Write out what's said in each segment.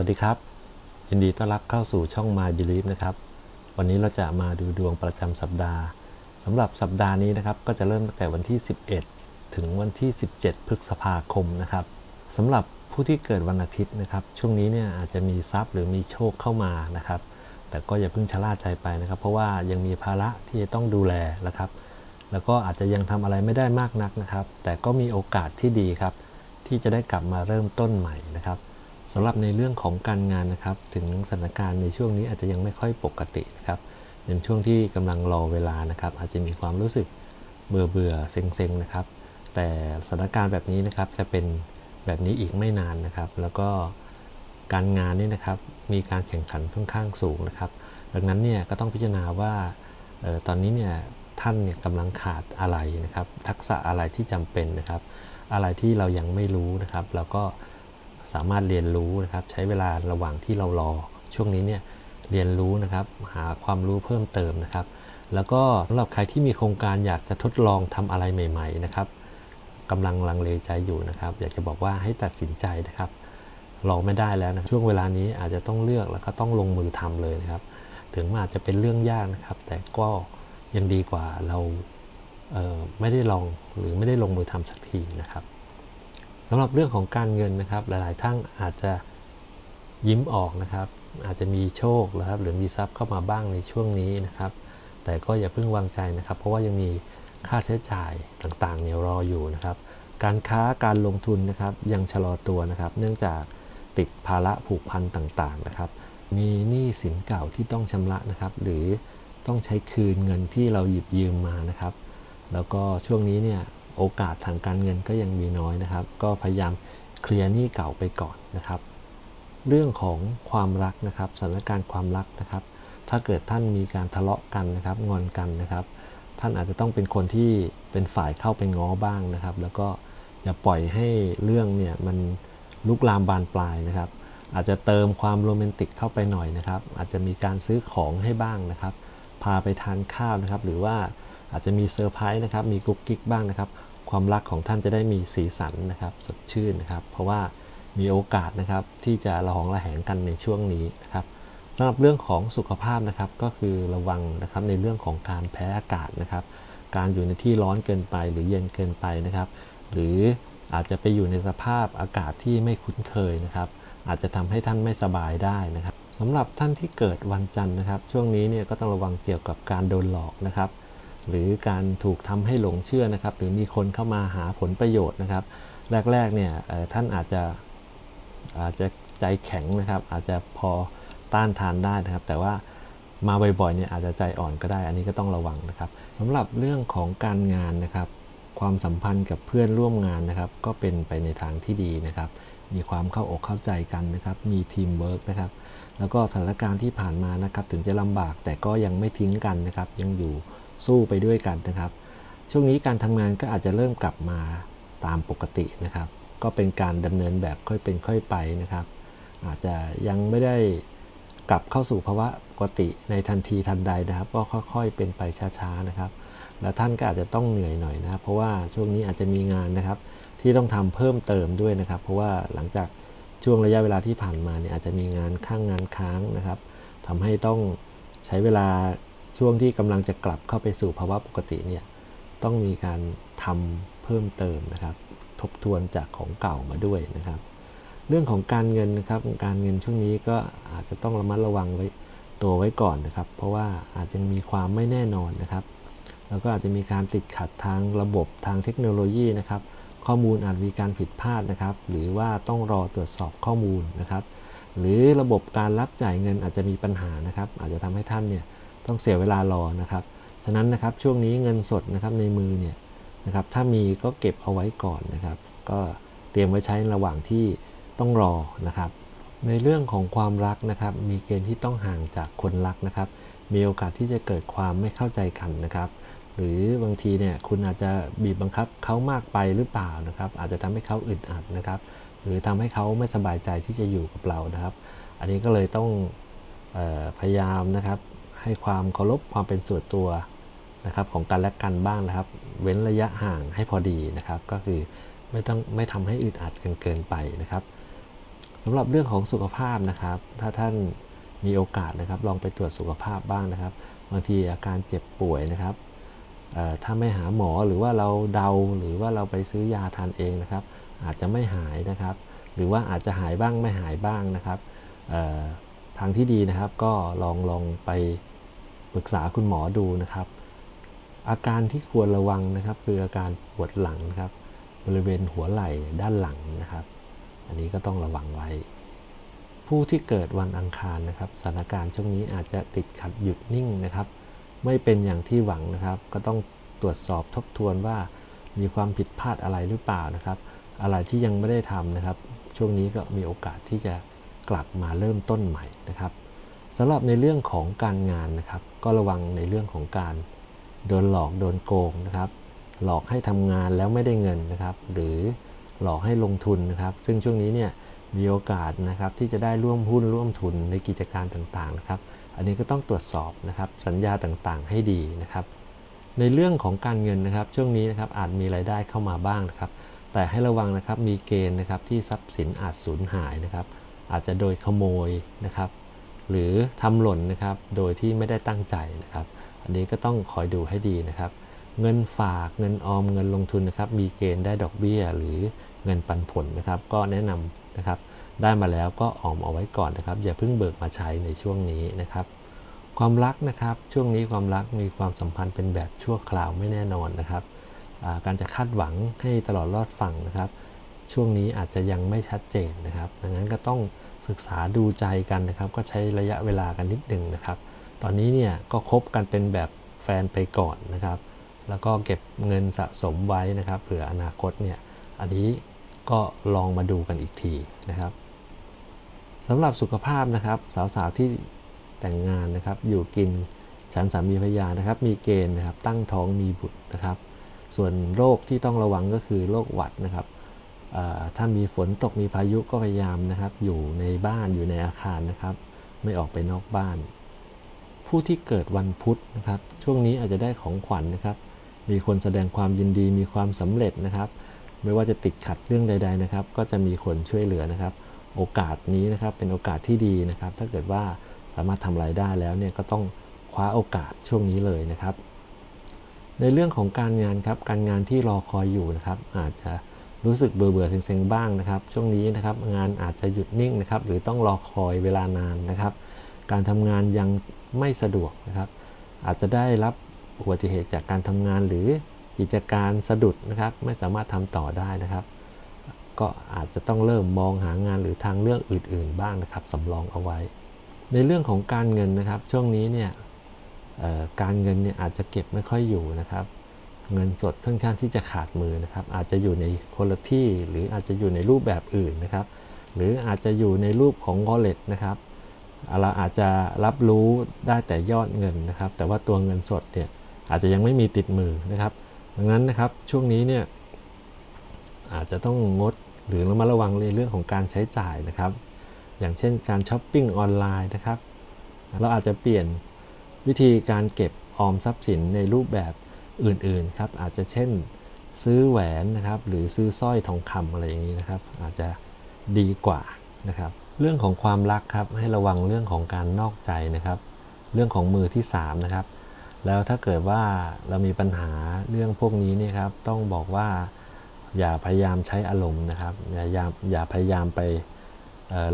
วัสดีครับ ยินดีต้อนรับเข้าสู่ช่อง My Belief นะครับ วันนี้เราจะมาดูดวงประจำสัปดาห์สำหรับสัปดาห์นี้นะครับ ก็จะเริ่มตั้งแต่วันที่ 11 ถึงวันที่ 17 พฤษภาคมนะครับสำหรับผู้ที่เกิดวันอาทิตย์นะครับ ช่วงนี้เนี่ยอาจจะมีทรัพย์หรือมีโชคเข้ามานะครับ แต่ก็อย่าเพิ่งชะล่าใจไปนะครับ เพราะว่ายังมีภาระที่จะต้องดูแลนะครับ แล้วก็อาจจะยังทำอะไรไม่ได้มากนักนะครับ แต่ก็มีโอกาสที่ดีครับ ที่จะได้กลับมาเริ่มต้นใหม่นะครับ สำหรับในเรื่องของการงานนะครับ ถึงสถานการณ์ในช่วงนี้อาจจะยังไม่ค่อยปกตินะครับเป็นช่วงที่กำลังรอเวลานะครับ อาจจะมีความรู้สึกเบื่อเบื่อเซ็งเซ็งนะครับ แต่สถานการณ์แบบนี้นะครับจะเป็นแบบนี้อีกไม่นานนะครับ แล้วก็การงานนี่นะครับมีการแข่งขันค่อนข้างสูงนะครับ ดังนั้นเนี่ยก็ต้องพิจารณาว่าออตอนนี้เนี่ยท่านเนี่ยกำลังขาดอะไรนะครับ ทักษะอะไรที่จำเป็นนะครับ อะไรที่เรายังไม่รู้นะครับ แล้วก็ สามารถเรียนรู้นะครับ ใช้เวลาระหว่างที่เรารอ ช่วงนี้เนี่ยเรียนรู้นะครับ หาความรู้เพิ่มเติมนะครับ แล้วก็สำหรับใครที่มีโครงการอยากจะทดลองทำอะไรใหม่ ๆ นะครับกำลังลังเลใจอยู่นะครับ อยากจะบอกว่าให้ตัดสินใจนะครับรองไม่ได้แล้วนะช่วงเวลานี้อาจจะต้องเลือกแล้วก็ต้องลงมือทำเลยนะครับ ถึงมันอาจจะเป็นเรื่องยากนะครับ แต่ก็ยังดีกว่าเราเไม่ได้ลองหรือไม่ได้ลงมือทำสักทีนะครับ สำหรับเรื่องของการเงินนะครับ หลาย ๆ ท่านอาจจะยิ้มออกนะครับ อาจจะมีโชคนะครับ หรือมีทรัพย์เข้ามาบ้างในช่วงนี้นะครับ แต่ก็อย่าเพิ่งวางใจนะครับ เพราะว่ายังมีค่าใช้จ่ายต่างๆเนี่ยรออยู่นะครับ การค้าการลงทุนนะครับ ยังชะลอตัวนะครับ เนื่องจากติดภาระผูกพันต่างๆนะครับ มีหนี้สินเก่าที่ต้องชำระนะครับ หรือต้องใช้คืนเงินที่เราหยิบยืมมานะครับ แล้วก็ช่วงนี้เนี่ย โอกาสทางการเงินก็ยังมีน้อยนะครับ ก็พยายามเคลียร์หนี้เก่าไปก่อนนะครับ เรื่องของความรักนะครับสถานการณ์ความรักนะครับ ถ้าเกิดท่านมีการทะเลาะกันนะครับงอนกันนะครับ ท่านอาจจะต้องเป็นคนที่เป็นฝ่ายเข้าไปง้อบ้างนะครับ แล้วก็อย่าปล่อยให้เรื่องเนี่ยมันลุกลามบานปลายนะครับ อาจจะเติมความโรแมนติกเข้าไปหน่อยนะครับ อาจจะมีการซื้อของให้บ้างนะครับ พาไปทานข้าวนะครับ หรือว่าอาจจะมีเซอร์ไพรส์นะครับ มีกุ๊กกิ๊กบ้างนะครับ ความรักของท่านจะได้มีสีสันนะครับ สดชื่นนะครับ เพราะว่ามีโอกาสนะครับที่จะระหองระแหงกันในช่วงนี้นะครับสำหรับเรื่องของสุขภาพนะครับก็คือระวังนะครับในเรื่องของการแพ้อากาศนะครับ การอยู่ในที่ร้อนเกินไปหรือเย็นเกินไปนะครับ หรืออาจจะไปอยู่ในสภาพอากาศที่ไม่คุ้นเคยนะครับ อาจจะทำให้ท่านไม่สบายได้นะครับ สำหรับท่านที่เกิดวันจันทร์นะครับ ช่วงนี้เนี่ยก็ต้องระวังเกี่ยวกับการโดนหลอกนะครับ หรือการถูกทำให้หลงเชื่อนะครับ หรือมีคนเข้ามาหาผลประโยชน์นะครับ แรกๆเนี่ยท่านอาจจะอาจจะใจแข็งนะครับ อาจจะพอต้านทานได้นะครับ แต่ว่ามาบ่อยๆเนี่ยอาจจะใจอ่อนก็ได้ อันนี้ก็ต้องระวังนะครับสำหรับเรื่องของการงานนะครับ ความสัมพันธ์กับเพื่อนร่วมงานนะครับ ก็เป็นไปในทางที่ดีนะครับ มีความเข้าอกเข้าใจกันนะครับ มีทีมเวิร์กนะครับ แล้วก็สถานการณ์ที่ผ่านมานะครับ ถึงจะลำบากแต่ก็ยังไม่ทิ้งกันนะครับ ยังอยู่สู้ไปด้วยกันนะครับ ช่วงนี้การทำงานก็อาจจะเริ่มกลับมาตามปกตินะครับ ก็เป็นการดำเนินแบบค่อยเป็นค่อยไปนะครับ อาจจะยังไม่ได้กลับเข้าสู่ภาวะปกติในทันทีทันใดนะครับ ก็ค่อยๆ เป็นไปช้าๆนะครับ แล้วท่านก็อาจจะต้องเหนื่อยหน่อยนะครับ เพราะว่าช่วงนี้อาจจะมีงานนะครับ ที่ต้องทำเพิ่มเติมด้วยนะครับ เพราะว่าหลังจาก ช่วงระยะเวลาที่ผ่านมาเนี่ยอาจจะมีงานข้างงานค้างนะครับทำให้ต้องใช้เวลาช่วงที่กำลังจะกลับเข้าไปสู่ภาวะปกติเนี่ยต้องมีการทำเพิ่มเติมนะครับ ทบทวนจากของเก่ามาด้วยนะครับ เรื่องของการเงินนะครับการเงินช่วงนี้ก็อาจจะต้องระมัดระวังไว้ตัวไว้ก่อนนะครับ เพราะว่าอาจจะมีความไม่แน่นอนนะครับ แล้วก็อาจจะมีการติดขัดทางระบบทางเทคโนโลยีนะครับ ข้อมูลอาจมีการผิดพลาดนะครับ หรือว่าต้องรอตรวจสอบข้อมูลนะครับ หรือระบบการรับจ่ายเงินอาจจะมีปัญหานะครับ อาจจะทำให้ท่านเนี่ยต้องเสียเวลารอนะครับ ฉะนั้นนะครับช่วงนี้เงินสดนะครับในมือเนี่ยนะครับ ถ้ามีก็เก็บเอาไว้ก่อนนะครับ ก็เตรียมไว้ใช้ระหว่างที่ต้องรอนะครับ ในเรื่องของความรักนะครับ มีเกณฑ์ที่ต้องห่างจากคนรักนะครับ มีโอกาสที่จะเกิดความไม่เข้าใจกันนะครับ หรือบางทีเนี่ยคุณอาจจะบีบบังคับเขามากไปหรือเปล่านะครับ อาจจะทำให้เขาอึดอัดนะครับ หรือทำให้เขาไม่สบายใจที่จะอยู่กับเรานะครับ อันนี้ก็เลยต้องออพยายามนะครับ ให้ความเคารพความเป็นส่วนตัวนะครับของกันและกันบ้างนะครับ เว้นระยะห่างให้พอดีนะครับ ก็คือไม่ต้องไม่ทำให้อึดอัดกันเกินไปนะครับสสำหรับเรื่องของสุขภาพนะครับ ถ้าท่านมีโอกาสนะครับ ลองไปตรวจสุขภาพบ้างนะครับบางทีอาการเจ็บป่วยนะครับ ถ้าไม่หาหมอหรือว่าเราเดาหรือว่าเราไปซื้อยาทานเองนะครับ อาจจะไม่หายนะครับ หรือว่าอาจจะหายบ้างไม่หายบ้างนะครับทางที่ดีนะครับก็ลองลองไปปรึกษาคุณหมอดูนะครับ อาการที่ควรระวังนะครับคืออาการปวดหลังครับ บริเวณหัวไหล่ด้านหลังนะครับ อันนี้ก็ต้องระวังไว้ ผู้ที่เกิดวันอังคารนะครับสถานการณ์ช่วงนี้อาจจะติดขัดหยุดนิ่งนะครับ ไม่เป็นอย่างที่หวังนะครับ ก็ต้องตรวจสอบทบทวนว่ามีความผิดพลาดอะไรหรือเปล่านะครับ อะไรที่ยังไม่ได้ทำนะครับ ช่วงนี้ก็มีโอกาสที่จะกลับมาเริ่มต้นใหม่นะครับสำหรับในเรื่องของการงานนะครับ ก็ระวังในเรื่องของการโดนหลอกโดนโกงนะครับ หลอกให้ทำงานแล้วไม่ได้เงินนะครับ หรือหลอกให้ลงทุนนะครับ ซึ่งช่วงนี้เนี่ยมีโอกาสนะครับที่จะได้ร่วมหุ้นร่วมทุนในกิจการต่างๆนะครับ อันนี้ก็ต้องตรวจสอบนะครับสัญญาต่างๆให้ดีนะครับ ในเรื่องของการเงินนะครับช่วงนี้นะครับอาจมีรายได้เข้ามาบ้างนะครับ แต่ให้ระวังนะครับมีเกณฑ์นะครับที่ทรัพย์สินอาจสูญหายนะครับ อาจจะโดยขโมยนะครับ หรือทำหล่นนะครับโดยที่ไม่ได้ตั้งใจนะครับ อันนี้ก็ต้องคอยดูให้ดีนะครับ เงินฝากเงินออมเงินลงทุนนะครับ มีเกณฑ์ได้ดอกเบี้ยหรือเงินปันผลนะครับ ก็แนะนำนะครับ ได้มาแล้วก็ออมเอาไว้ก่อนนะครับ อย่าเพิ่งเบิกมาใช้ในช่วงนี้นะครับ ความรักนะครับช่วงนี้ความรักมีความสัมพันธ์เป็นแบบชั่วคราวไม่แน่นอนนะครับการจะคาดหวังให้ตลอดรอดฝั่งนะครับ ช่วงนี้อาจจะยังไม่ชัดเจนนะครับ ดังนั้นก็ต้องศึกษาดูใจกันนะครับ ก็ใช้ระยะเวลากันนิดหนึ่งนะครับ ตอนนี้เนี่ยก็คบกันเป็นแบบแฟนไปก่อนนะครับ แล้วก็เก็บเงินสะสมไว้นะครับเผื่ออนาคตเนี่ยอันนี้ก็ลองมาดูกันอีกทีนะครับ สำหรับสุขภาพนะครับสาวๆที่แต่งงานนะครับอยู่กินฉันสามีภรรยานะครับ มีเกณฑ์นะครับตั้งท้องมีบุตรนะครับ ส่วนโรคที่ต้องระวังก็คือโรคหวัดนะครับถ้ามีฝนตกมีพายุก็พยายามนะครับ อยู่ในบ้านอยู่ในอาคารนะครับ ไม่ออกไปนอกบ้าน ผู้ที่เกิดวันพุธนะครับ ช่วงนี้อาจจะได้ของขวัญนนะครับ มีคนแสดงความยินดีมีความสำเร็จนะครับ ไม่ว่าจะติดขัดเรื่องใด ๆนะครับ ก็จะมีคนช่วยเหลือนะครับ โอกาสนี้นะครับเป็นโอกาสที่ดีนะครับ ถ้าเกิดว่าสามารถทำรายได้แล้วเนี่ยก็ต้องคว้าโอกาสช่วงนี้เลยนะครับ ในเรื่องของการงานครับการงานที่รอคอยอยู่นะครับ อาจจะรู้สึกเบื่อเบื่อเซ็งๆบ้างนะครับ ช่วงนี้นะครับงานอาจจะหยุดนิ่งนะครับ หรือต้องรอคอยเวลานานนะครับ การทำงานยังไม่สะดวกนะครับ อาจจะได้รับอุบัติเหตุจากการทำงานหรือกิจการสะดุดนะครับ ไม่สามารถทำต่อได้นะครับ ก็อาจจะต้องเริ่มมองหางานหรือทางเลือกอื่น ๆ บ้างนะครับสำรองเอาไว้ ในเรื่องของการเงินนะครับ ช่วงนี้เนี่ยการเงินเนี่ยอาจจะเก็บไม่ค่อยอยู่นะครับ เงินสดค่อนข้างที่จะขาดมือนะครับ อาจจะอยู่ในคนละที่หรืออาจจะอยู่ในรูปแบบอื่นนะครับ หรืออาจจะอยู่ในรูปของ wallet นะครับเราอาจจะรับรู้ได้แต่ยอดเงินนะครับ แต่ว่าตัวเงินสดเนี่ยอาจจะยังไม่มีติดมือนะครับ ดังนั้นนะครับช่วงนี้เนี่ยอาจจะต้องงด หรือระมัดระวังในเรื่องของการใช้จ่ายนะครับ อย่างเช่นการ shopping online นะครับ เราอาจจะเปลี่ยนวิธีการเก็บออมทรัพย์สินในรูปแบบอื่นๆครับ อาจจะเช่นซื้อแหวนนะครับ หรือซื้อสร้อยทองคำอะไรอย่างนี้นะครับ อาจจะดีกว่านะครับ เรื่องของความรักครับให้ระวังเรื่องของการนอกใจนะครับ เรื่องของมือที่3นะครับ แล้วถ้าเกิดว่าเรามีปัญหาเรื่องพวกนี้นี่ครับ ต้องบอกว่า อย่าพยายามใช้อารมณ์นะครับ อย่าอย่าพยายามไป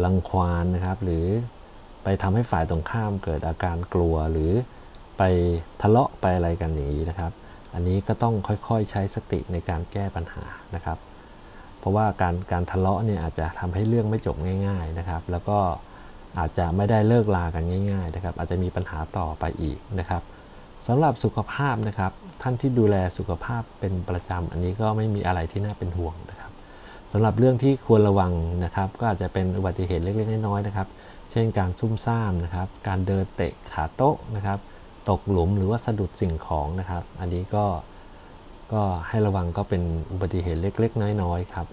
ลังควานนะครับ หรือไปทำให้ฝ่ายตรงข้ามเกิดอาการกลัว หรือไปทะเลาะไปอะไรกันอย่างนี้นะครับ อันนี้ก็ต้องค่อยๆใช้สติในการแก้ปัญหานะครับ เพราะว่าการการทะเลาะเนี่ยอาจจะทำให้เรื่องไม่จบง่าย ๆนะครับ แล้วก็อาจจะไม่ได้เลิกลากันง่าย ๆ นะครับ อาจจะมีปัญหาต่อไปอีกนะครับ สำหรับสุขภาพนะครับ ท่านที่ดูแลสุขภาพเป็นประจำอันนี้ก็ไม่มีอะไรที่น่าเป็นห่วงนะครับสำหรับเรื่องที่ควรระวังนะครับ ก็อาจจะเป็นอุบัติเหตุเล็กๆน้อยๆนะครับ เช่นการซุ่มซ่ามนะครับ การเดินเตะขาโต๊ะนะครับ ตกหลุมหรือว่าสะดุดสิ่งของนะครับ อันนี้ก็ก็ให้ระวังก็เป็นอุบัติเหตุเล็กๆ น้อยๆครับ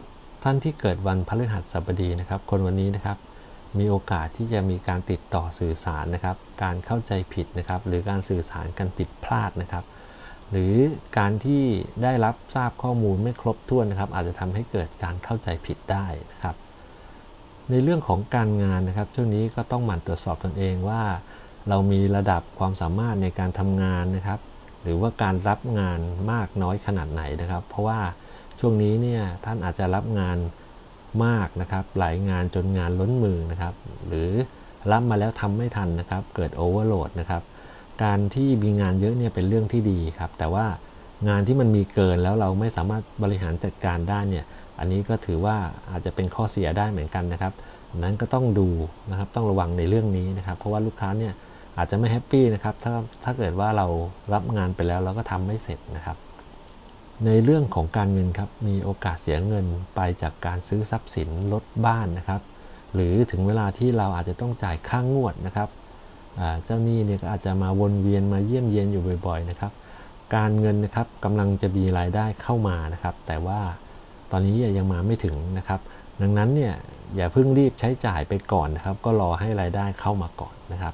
ท่านที่เกิดวันพฤหัสบดีนะครับ คนวันนี้นะครับ มีโอกาสที่จะมีการติดต่อสื่อสารนะครับ การเข้าใจผิดนะครับ หรือการสื่อสารกันผิดพลาดนะครับ หรือการที่ได้รับทราบข้อมูลไม่ครบถ้วนนะครับ อาจจะทำให้เกิดการเข้าใจผิดได้นะครับ ในเรื่องของการงานนะครับ ช่วงนี้ก็ต้องหมั่นตรวจสอบตนเองว่า เรามีระดับความสามารถในการทำงานนะครับ หรือว่าการรับงานมากน้อยขนาดไหนนะครับ เพราะว่าช่วงนี้เนี่ยท่านอาจจะรับงาน มากนะครับ หลายงานจนงานล้นมือนะครับ หรือรับมาแล้วทำไม่ทันนะครับ เกิดโอเวอร์โหลดนะครับ การที่มีงานเยอะเนี่ยเป็นเรื่องที่ดีครับ แต่ว่างานที่มันมีเกินแล้วเราไม่สามารถบริหารจัดการได้เนี่ย อันนี้ก็ถือว่าอาจจะเป็นข้อเสียได้เหมือนกันนะครับนั้นก็ต้องดูนะครับ ต้องระวังในเรื่องนี้นะครับ เพราะว่าลูกค้าเนี่ยอาจจะไม่แฮปปี้นะครับ ถ้าถ้าเกิดว่าเรารับงานไปแล้วเราก็ทำไม่เสร็จนะครับ ในเรื่องของการเงินครับมีโอกาสเสียเงินไปจากการซื้อทรัพย์สินลดบ้านนะครับ หรือถึงเวลาที่เราอาจจะต้องจ่ายค่างวดนะครับเจ้าหนี้เนี่ยก็อาจจะมาวนเวียนมาเยี่ยมเยียนอยู่บ่อยๆนะครับ การเงินนะครับกำลังจะมีรายได้เข้ามานะครับ แต่ว่าตอนนี้ยังมาไม่ถึงนะครับ ดังนั้นเนี่ยอย่าเพิ่งรีบใช้จ่ายไปก่อนนะครับ ก็รอให้รายได้เข้ามาก่อนนะครับ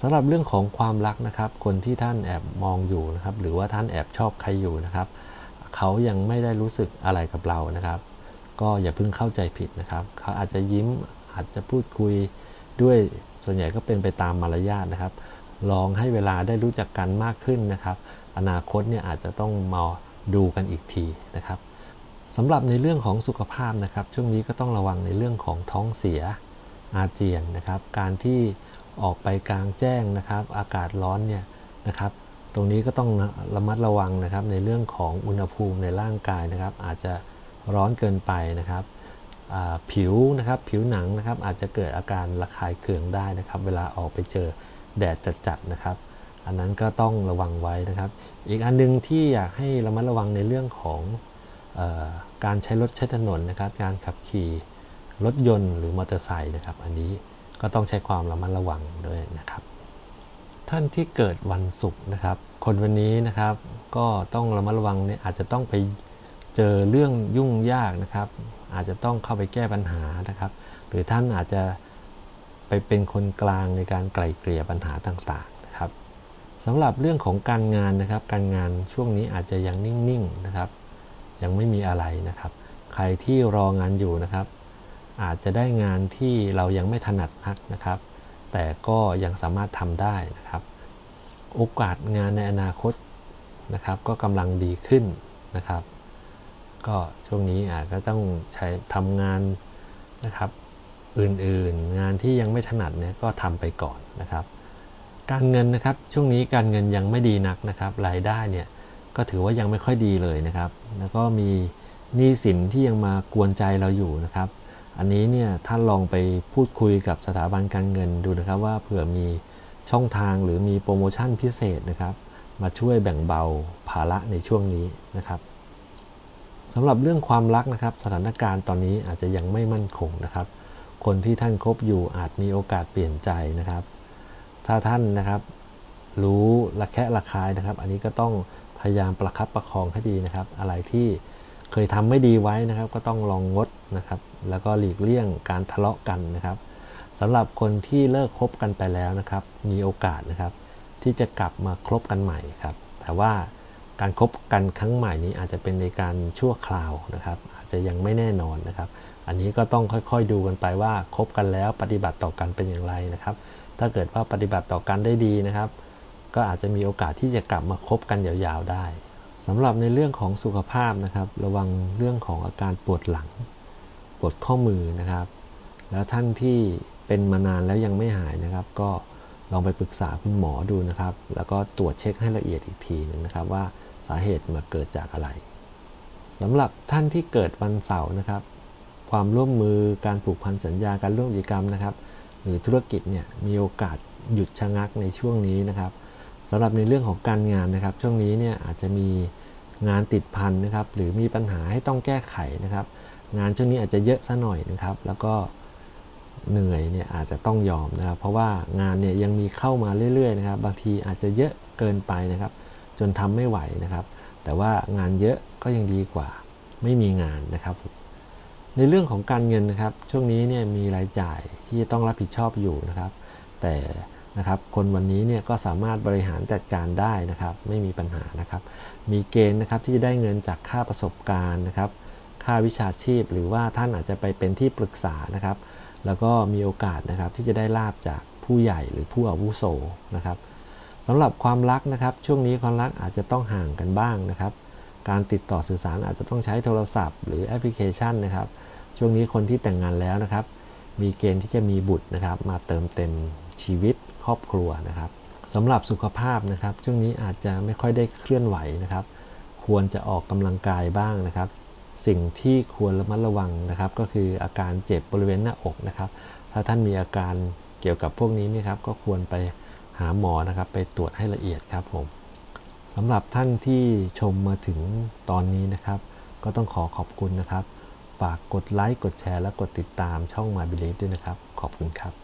สำหรับเรื่องของความรักนะครับ คนที่ท่านแอบมองอยู่นะครับ หรือว่าท่านแอบชอบใครอยู่นะครับ เขายังไม่ได้รู้สึกอะไรกับเรานะครับ ก็อย่าเพิ่งเข้าใจผิดนะครับ เขาอาจจะยิ้มอาจจะพูดคุยด้วยส่วนใหญ่ก็เป็นไปตามมารยาทนะครับ ลองให้เวลาได้รู้จักกันมากขึ้นนะครับ อนาคตเนี่ยอาจจะต้องมาดูกันอีกทีนะครับสำหรับในเรื่องของสุขภาพนะครับ ช่วงนี้ก็ต้องระวังในเรื่องของท้องเสียอาเจียนนะครับ การที่ออกไปกลางแจ้งนะครับ อากาศร้อนเนี่ยนะครับ ตรงนี้ก็ต้องระมัดระวังนะครับในเรื่องของอุณหภูมิในร่างกายนะครับ อาจจะร้อนเกินไปนะครับผิวนะครับผิวหนังนะครับอาจจะเกิดอาการระคายเคืองได้นะครับ เวลาออกไปเจอแดดจัดๆนะครับ อันนั้นก็ต้องระวังไว้นะครับ อีกอันนึงที่อยากให้ระมัดระวังในเรื่องของการใช้รถใช้ถนนนะครับ การขับขี่รถยนต์หรือมอเตอร์ไซค์นะครับ อันนี้ก็ต้องใช้ความระมัดระวังด้วยนะครับ ท่านที่เกิดวันศุกร์นะครับ คนวันนี้นะครับก็ต้องระมัดระวังเนี่ยอาจจะต้องไปเจอเรื่องยุ่งยากนะครับ อาจจะต้องเข้าไปแก้ปัญหานะครับ หรือท่านอาจจะไปเป็นคนกลางในการไกล่เกลี่ยปัญหาต่างๆนะครับสำหรับเรื่องของการงานนะครับ การงานช่วงนี้อาจจะยังนิ่งๆนะครับ ยังไม่มีอะไรนะครับ ใครที่รองานอยู่นะครับ อาจจะได้งานที่เรายังไม่ถนัดนักนะครับ แต่ก็ยังสามารถทำได้นะครับ โอกาสงานในอนาคตนะครับ ก็กำลังดีขึ้นนะครับ ก็ช่วงนี้อาจจะต้องใช้ทำงานนะครับ อื่นๆ งานที่ยังไม่ถนัดเนี่ยก็ทำไปก่อนนะครับ การเงินนะครับช่วงนี้การเงินยังไม่ดีนักนะครับ รายได้เนี่ยก็ถือว่ายังไม่ค่อยดีเลยนะครับ แล้วก็มีหนี้สินที่ยังมากวนใจเราอยู่นะครับ อันนี้เนี่ยท่านลองไปพูดคุยกับสถาบันการเงินดูนะครับว่าเผื่อมีช่องทางหรือมีโปรโมชั่นพิเศษนะครับ มาช่วยแบ่งเบาภาระในช่วงนี้นะครับสำหรับเรื่องความรักนะครับสถานการณ์ตอนนี้อาจจะยังไม่มั่นคงนะครับ คนที่ท่านคบอยู่อาจมีโอกาสเปลี่ยนใจนะครับ ถ้าท่านนะครับรู้ระแคะระคายนะครับ อันนี้ก็ต้องพยายามประคับประคองให้ดีนะครับ อะไรที่ เคยทำไม่ดีไว้นะครับ ก็ต้องลองงดนะครับ แล้วก็หลีกเลี่ยงการทะเลาะกันนะครับสำหรับคนที่เลิกคบกันไปแล้วนะครับ มีโอกาสนะครับ ที่จะกลับมาคบกันใหม่ครับ แต่ว่าการครบกันครั้งใหม่นี้อาจจะเป็นในการชั่วคราวนะครับ อาจจะยังไม่แน่นอนนะครับ อันนี้ก็ต้องค่อยๆดูกันไปว่าคบกันแล้วปฏิบัติต่อกันเป็นอย่างไรนะครับ ถ้าเกิดว่าปฏิบัติต่อกันได้ดีนะครับ ก็อาจจะมีโอกาสที่จะกลับมาคบกันยาวๆได้ สำหรับในเรื่องของสุขภาพนะครับ ระวังเรื่องของอาการปวดหลัง ปวดข้อมือนะครับ แล้วท่านที่เป็นมานานแล้วยังไม่หายนะครับ ก็ลองไปปรึกษาคุณหมอดูนะครับ แล้วก็ตรวจเช็คให้ละเอียดอีกทีหนึ่งนะครับ ว่าสาเหตุมาเกิดจากอะไรสำหรับท่านที่เกิดวันเสาร์นะครับ ความร่วมมือการผูกพันสัญญาการร่วมกิจกรรมนะครับ หรือธุรกิจเนี่ยมีโอกาสหยุดชะงักในช่วงนี้นะครับ สำหรับในเรื่องของการงานนะครับ ช่วงนี้เนี่ยอาจจะมีงานติดพันนะครับ หรือมีปัญหาให้ต้องแก้ไขนะครับ งานช่วงนี้อาจจะเยอะซะหน่อยนะครับ แล้วก็เหนื่อยเนี่ยอาจจะต้องยอมนะครับ เพราะว่างานเนี่ยยังมีเข้ามาเรื่อยๆนะครับ บางทีอาจจะเยอะเกินไปนะครับ จนทำไม่ไหวนะครับ แต่ว่างานเยอะก็ยังดีกว่า ไม่มีงานนะครับ ในเรื่องของการเงินนะครับ ช่วงนี้เนี่ยมีรายจ่ายที่จะต้องรับผิดชอบอยู่นะครับ แต่ นะครับ คนวันนี้เนี่ยก็สามารถบริหารจัดการได้นะครับ ไม่มีปัญหานะครับ มีเกณฑ์นะครับที่จะได้เงินจากค่าประสบการณ์นะครับ ค่าวิชาชีพ หรือว่าท่านอาจจะไปเป็นที่ปรึกษานะครับ แล้วก็มีโอกาสนะครับที่จะได้ลาบจากผู้ใหญ่หรือผู้อาวุโสนะครับสำหรับความรักนะครับ ช่วงนี้ความรักอาจจะต้องห่างกันบ้างนะครับ การติดต่อสื่อสารอาจจะต้องใช้โทรศัพท์ หรือแอปพลิเคชันนะครับ ช่วงนี้คนที่แต่งงานแล้วนะครับ มีเกณฑ์ที่จะมีบุตรนะครับ มาเติมเต็มชีวิตครอบครัวนะครับสำหรับสุขภาพนะครับช่วงนี้อาจจะไม่ค่อยได้เคลื่อนไหวนะครับ ควรจะออกกำลังกายบ้างนะครับ สิ่งที่ควรระมัดระวังนะครับ ก็คืออาการเจ็บบริเวณหน้าอกนะครับ ถ้าท่านมีอาการเกี่ยวกับพวกนี้นี่ครับก็ควรไปหาหมอนะครับ ไปตรวจให้ละเอียดครับผมสำหรับท่านที่ชมมาถึงตอนนี้นะครับ ก็ต้องขอขอบคุณนะครับ ฝากกดไลค์กดแชร์และกดติดตามช่อง My Belief ด้วยนะครับ ขอบคุณครับ